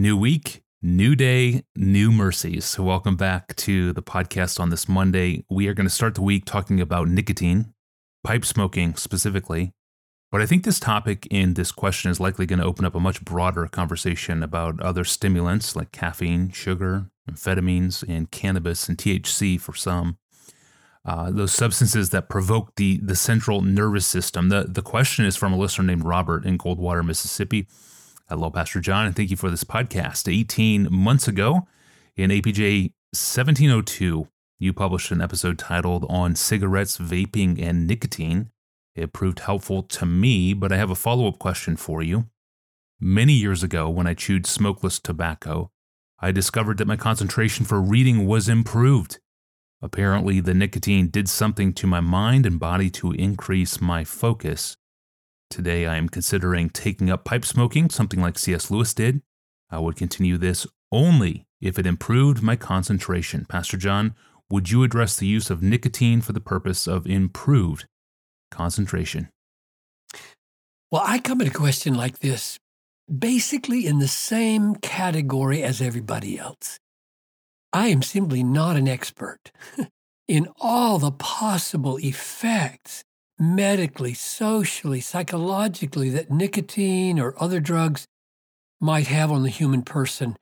New week, new day, new mercies. Welcome back to the podcast on this Monday. We are going to start the week talking about nicotine, pipe smoking specifically. But I think this topic in this question is likely going to open up a much broader conversation about other stimulants like caffeine, sugar, amphetamines, and cannabis and THC for some. Uh, those substances that provoke the, the central nervous system. The, the question is from a listener named Robert in Coldwater, Mississippi. Hello, Pastor John, and thank you for this podcast. 18 months ago, in APJ 1702, you published an episode titled On Cigarettes, Vaping, and Nicotine. It proved helpful to me, but I have a follow up question for you. Many years ago, when I chewed smokeless tobacco, I discovered that my concentration for reading was improved. Apparently, the nicotine did something to my mind and body to increase my focus. Today, I am considering taking up pipe smoking, something like C.S. Lewis did. I would continue this only if it improved my concentration. Pastor John, would you address the use of nicotine for the purpose of improved concentration? Well, I come at a question like this basically in the same category as everybody else. I am simply not an expert in all the possible effects medically, socially, psychologically that nicotine or other drugs might have on the human person.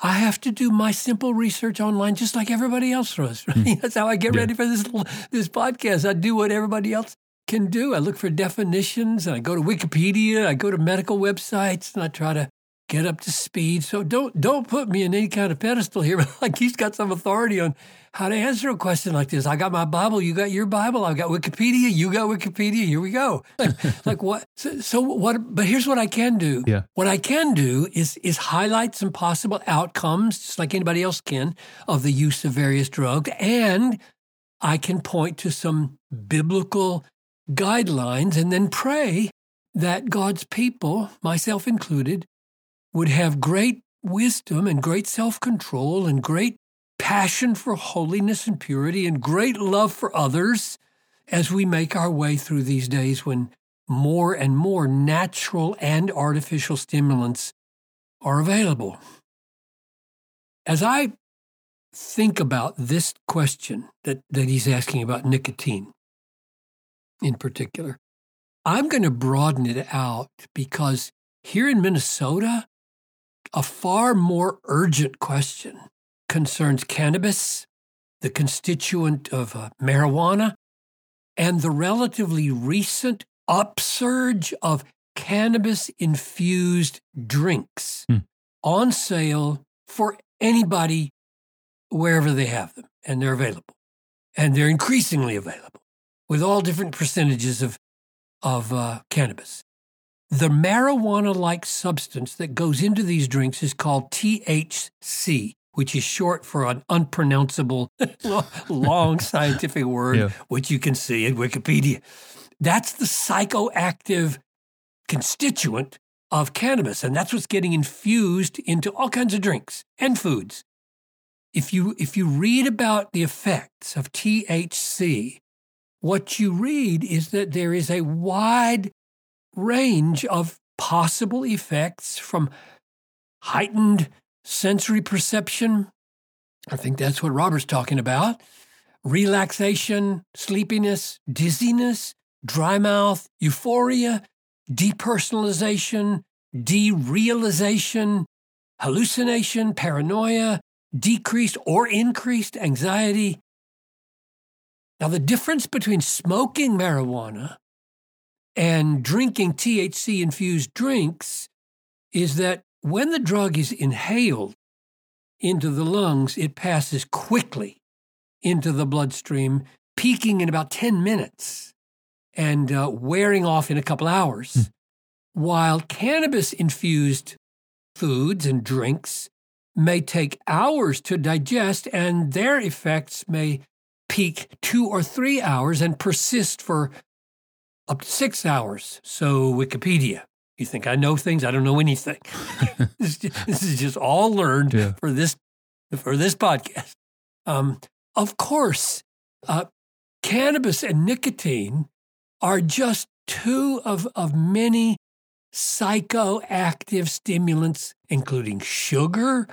I have to do my simple research online just like everybody else does. Right? Mm. That's how I get yeah. ready for this this podcast. I do what everybody else can do. I look for definitions and I go to Wikipedia, I go to medical websites and I try to get up to speed. So don't don't put me in any kind of pedestal here. like he's got some authority on how to answer a question like this. I got my Bible, you got your Bible. I've got Wikipedia, you got Wikipedia. Here we go. Like, like what? So, so, what? But here's what I can do. Yeah. What I can do is is highlight some possible outcomes, just like anybody else can, of the use of various drugs, and I can point to some biblical guidelines, and then pray that God's people, myself included, would have great wisdom and great self control and great passion for holiness and purity and great love for others as we make our way through these days when more and more natural and artificial stimulants are available. As I think about this question that, that he's asking about nicotine in particular, I'm going to broaden it out because here in Minnesota, a far more urgent question concerns cannabis, the constituent of uh, marijuana, and the relatively recent upsurge of cannabis infused drinks hmm. on sale for anybody wherever they have them, and they're available. And they're increasingly available with all different percentages of, of uh, cannabis. The marijuana like substance that goes into these drinks is called THC, which is short for an unpronounceable long scientific word, yeah. which you can see in Wikipedia. That's the psychoactive constituent of cannabis, and that's what's getting infused into all kinds of drinks and foods. If you if you read about the effects of THC, what you read is that there is a wide range of possible effects from heightened sensory perception. I think that's what Robert's talking about. Relaxation, sleepiness, dizziness, dry mouth, euphoria, depersonalization, derealization, hallucination, paranoia, decreased or increased anxiety. Now, the difference between smoking marijuana and drinking THC infused drinks is that when the drug is inhaled into the lungs, it passes quickly into the bloodstream, peaking in about 10 minutes and uh, wearing off in a couple hours. Mm. While cannabis infused foods and drinks may take hours to digest, and their effects may peak two or three hours and persist for up to six hours. So, Wikipedia. You think I know things? I don't know anything. this, is just all learned yeah. for this for this podcast. Um, of course, uh, cannabis and nicotine are just two of, of many psychoactive stimulants, including sugar,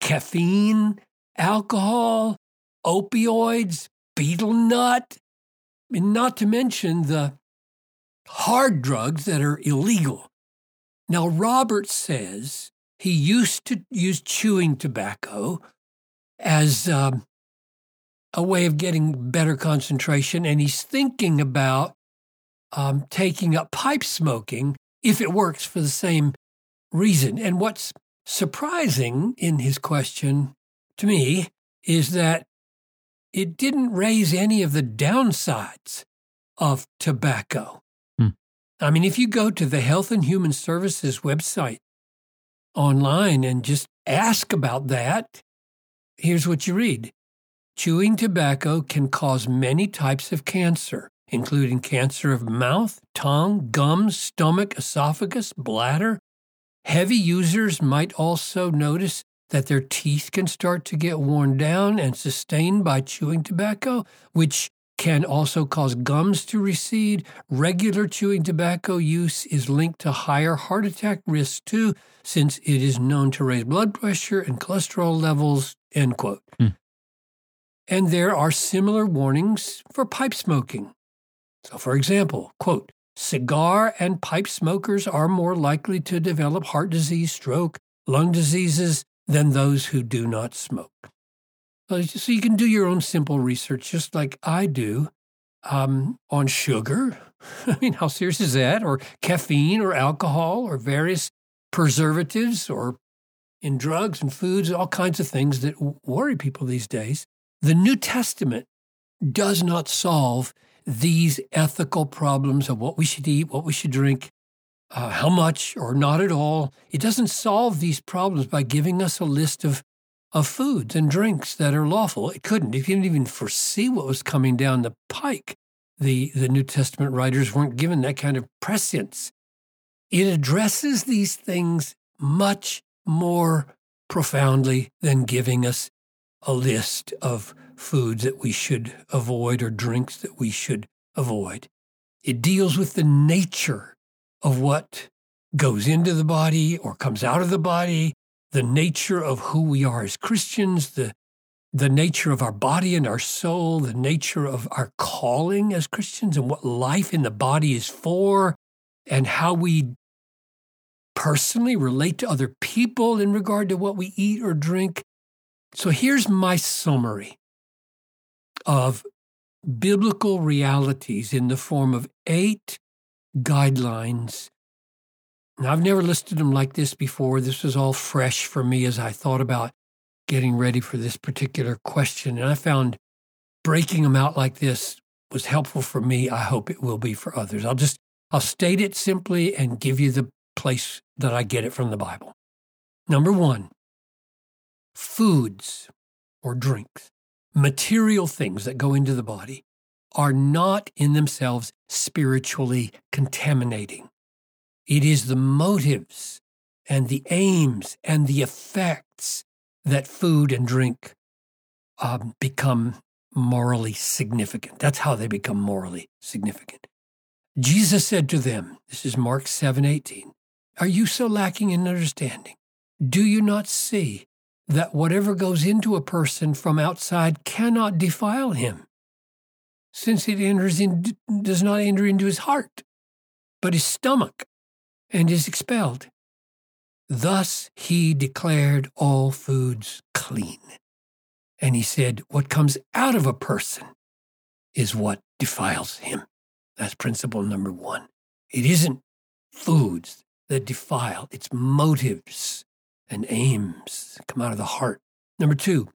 caffeine, alcohol, opioids, betel nut, and not to mention the hard drugs that are illegal. Now, Robert says he used to use chewing tobacco as um, a way of getting better concentration, and he's thinking about um, taking up pipe smoking if it works for the same reason. And what's surprising in his question to me is that it didn't raise any of the downsides of tobacco. I mean, if you go to the Health and Human Services website online and just ask about that, here's what you read Chewing tobacco can cause many types of cancer, including cancer of mouth, tongue, gums, stomach, esophagus, bladder. Heavy users might also notice that their teeth can start to get worn down and sustained by chewing tobacco, which can also cause gums to recede. Regular chewing tobacco use is linked to higher heart attack risk too, since it is known to raise blood pressure and cholesterol levels. End quote. Hmm. And there are similar warnings for pipe smoking. So, for example, quote, cigar and pipe smokers are more likely to develop heart disease, stroke, lung diseases, than those who do not smoke. So you can do your own simple research, just like I do, um, on sugar. I mean, how serious is that? Or caffeine, or alcohol, or various preservatives, or in drugs and foods, all kinds of things that worry people these days. The New Testament does not solve these ethical problems of what we should eat, what we should drink, uh, how much or not at all. It doesn't solve these problems by giving us a list of, of foods and drinks that are lawful. It couldn't. It couldn't even foresee what was coming down the pike. The, the New Testament writers weren't given that kind of prescience. It addresses these things much more profoundly than giving us a list of foods that we should avoid or drinks that we should avoid. It deals with the nature of what goes into the body or comes out of the body, the nature of who we are as Christians, the, the nature of our body and our soul, the nature of our calling as Christians, and what life in the body is for, and how we personally relate to other people in regard to what we eat or drink. So here's my summary of biblical realities in the form of eight guidelines. Now, I've never listed them like this before. This was all fresh for me as I thought about getting ready for this particular question. And I found breaking them out like this was helpful for me. I hope it will be for others. I'll just I'll state it simply and give you the place that I get it from the Bible. Number 1, foods or drinks, material things that go into the body are not in themselves spiritually contaminating. It is the motives and the aims and the effects that food and drink um, become morally significant. That's how they become morally significant. Jesus said to them, this is Mark 7 18, Are you so lacking in understanding? Do you not see that whatever goes into a person from outside cannot defile him? since it enters in, does not enter into his heart, but his stomach, and is expelled. Thus he declared all foods clean. And he said, What comes out of a person is what defiles him. That's principle number one. It isn't foods that defile, it's motives and aims that come out of the heart. Number two,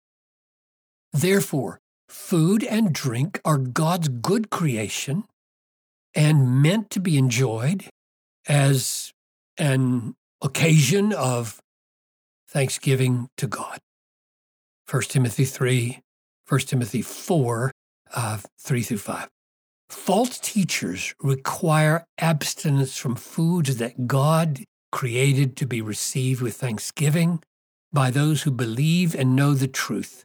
therefore, Food and drink are God's good creation and meant to be enjoyed as an occasion of thanksgiving to God. 1 Timothy 3, 1 Timothy 4, uh, 3 through 5. False teachers require abstinence from foods that God created to be received with thanksgiving by those who believe and know the truth.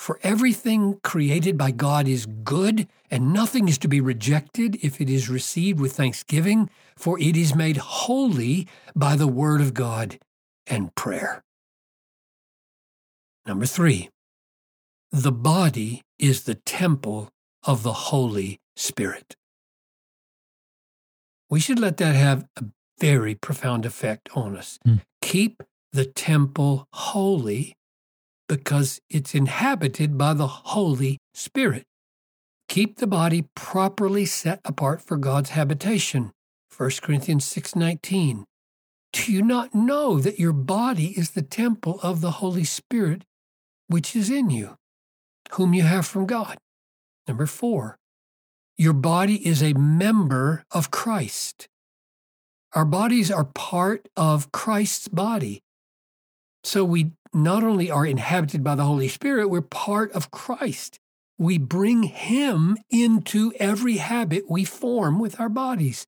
For everything created by God is good, and nothing is to be rejected if it is received with thanksgiving, for it is made holy by the word of God and prayer. Number three, the body is the temple of the Holy Spirit. We should let that have a very profound effect on us. Mm. Keep the temple holy because it's inhabited by the Holy Spirit. Keep the body properly set apart for God's habitation. 1 Corinthians 6:19. Do you not know that your body is the temple of the Holy Spirit which is in you, whom you have from God? Number 4. Your body is a member of Christ. Our bodies are part of Christ's body. So we not only are inhabited by the Holy Spirit, we're part of Christ. We bring Him into every habit we form with our bodies.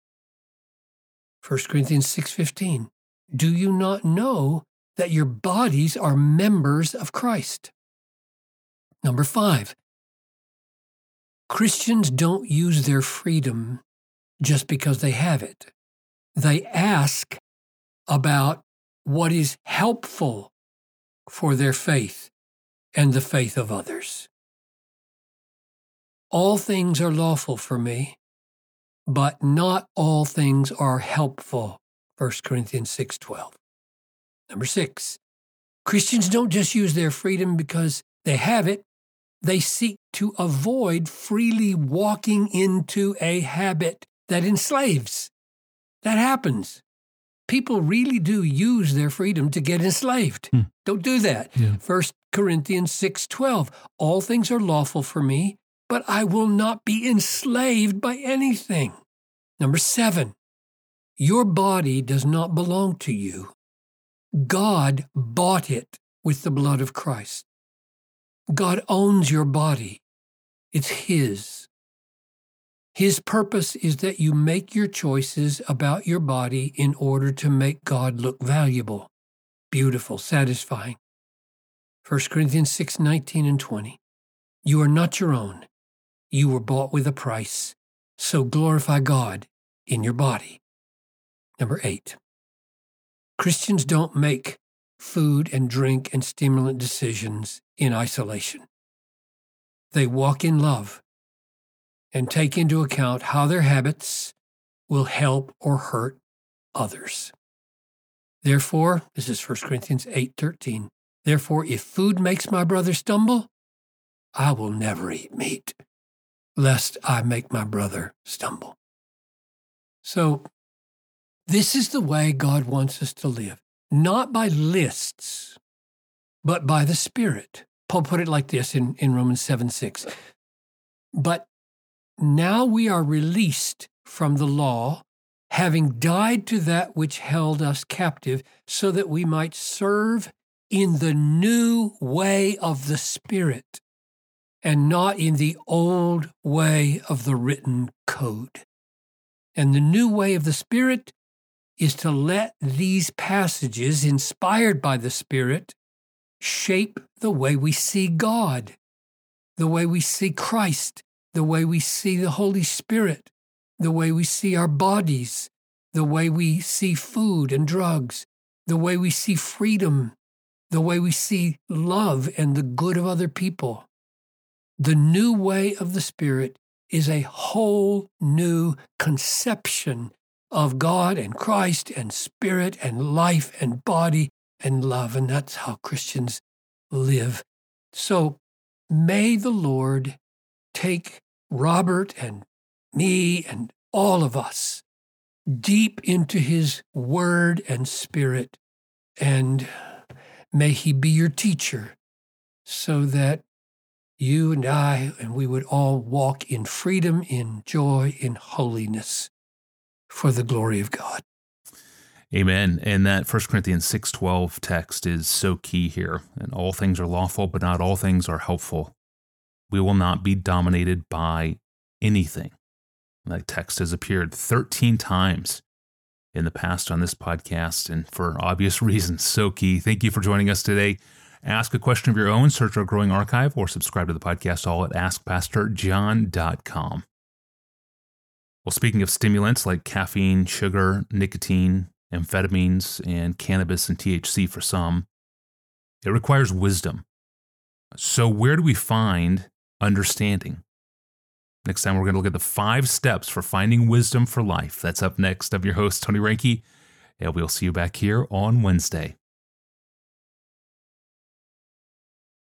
1 Corinthians 6:15 Do you not know that your bodies are members of Christ? Number 5 Christians don't use their freedom just because they have it. They ask about what is helpful for their faith and the faith of others. All things are lawful for me, but not all things are helpful. 1 Corinthians 6:12. Number 6. Christians don't just use their freedom because they have it. They seek to avoid freely walking into a habit that enslaves. That happens people really do use their freedom to get enslaved. Hmm. Don't do that. Yeah. 1 Corinthians 6:12. All things are lawful for me, but I will not be enslaved by anything. Number 7. Your body does not belong to you. God bought it with the blood of Christ. God owns your body. It's his. His purpose is that you make your choices about your body in order to make God look valuable, beautiful, satisfying. 1 Corinthians 6 19 and 20. You are not your own. You were bought with a price. So glorify God in your body. Number eight. Christians don't make food and drink and stimulant decisions in isolation. They walk in love and take into account how their habits will help or hurt others. Therefore, this is 1 Corinthians 8:13. Therefore, if food makes my brother stumble, I will never eat meat, lest I make my brother stumble. So, this is the way God wants us to live, not by lists, but by the Spirit. Paul put it like this in, in Romans 7 6. But now we are released from the law, having died to that which held us captive, so that we might serve in the new way of the Spirit and not in the old way of the written code. And the new way of the Spirit is to let these passages, inspired by the Spirit, shape the way we see God, the way we see Christ, the way we see the Holy Spirit, the way we see our bodies, the way we see food and drugs, the way we see freedom, the way we see love and the good of other people. The new way of the Spirit is a whole new conception of God and Christ and Spirit and life and body and love. And that's how Christians live. So may the Lord take Robert and me and all of us deep into his word and spirit. And may he be your teacher so that you and I and we would all walk in freedom, in joy, in holiness for the glory of God. Amen. And that 1 Corinthians 6:12 text is so key here. And all things are lawful, but not all things are helpful. We will not be dominated by anything. That text has appeared 13 times in the past on this podcast, and for obvious reasons, so key. Thank you for joining us today. Ask a question of your own, search our growing archive, or subscribe to the podcast all at askpastorjohn.com. Well, speaking of stimulants like caffeine, sugar, nicotine, amphetamines, and cannabis and THC for some, it requires wisdom. So, where do we find understanding? Next time, we're going to look at the five steps for finding wisdom for life. That's up next. I'm your host, Tony Reinke, and we'll see you back here on Wednesday.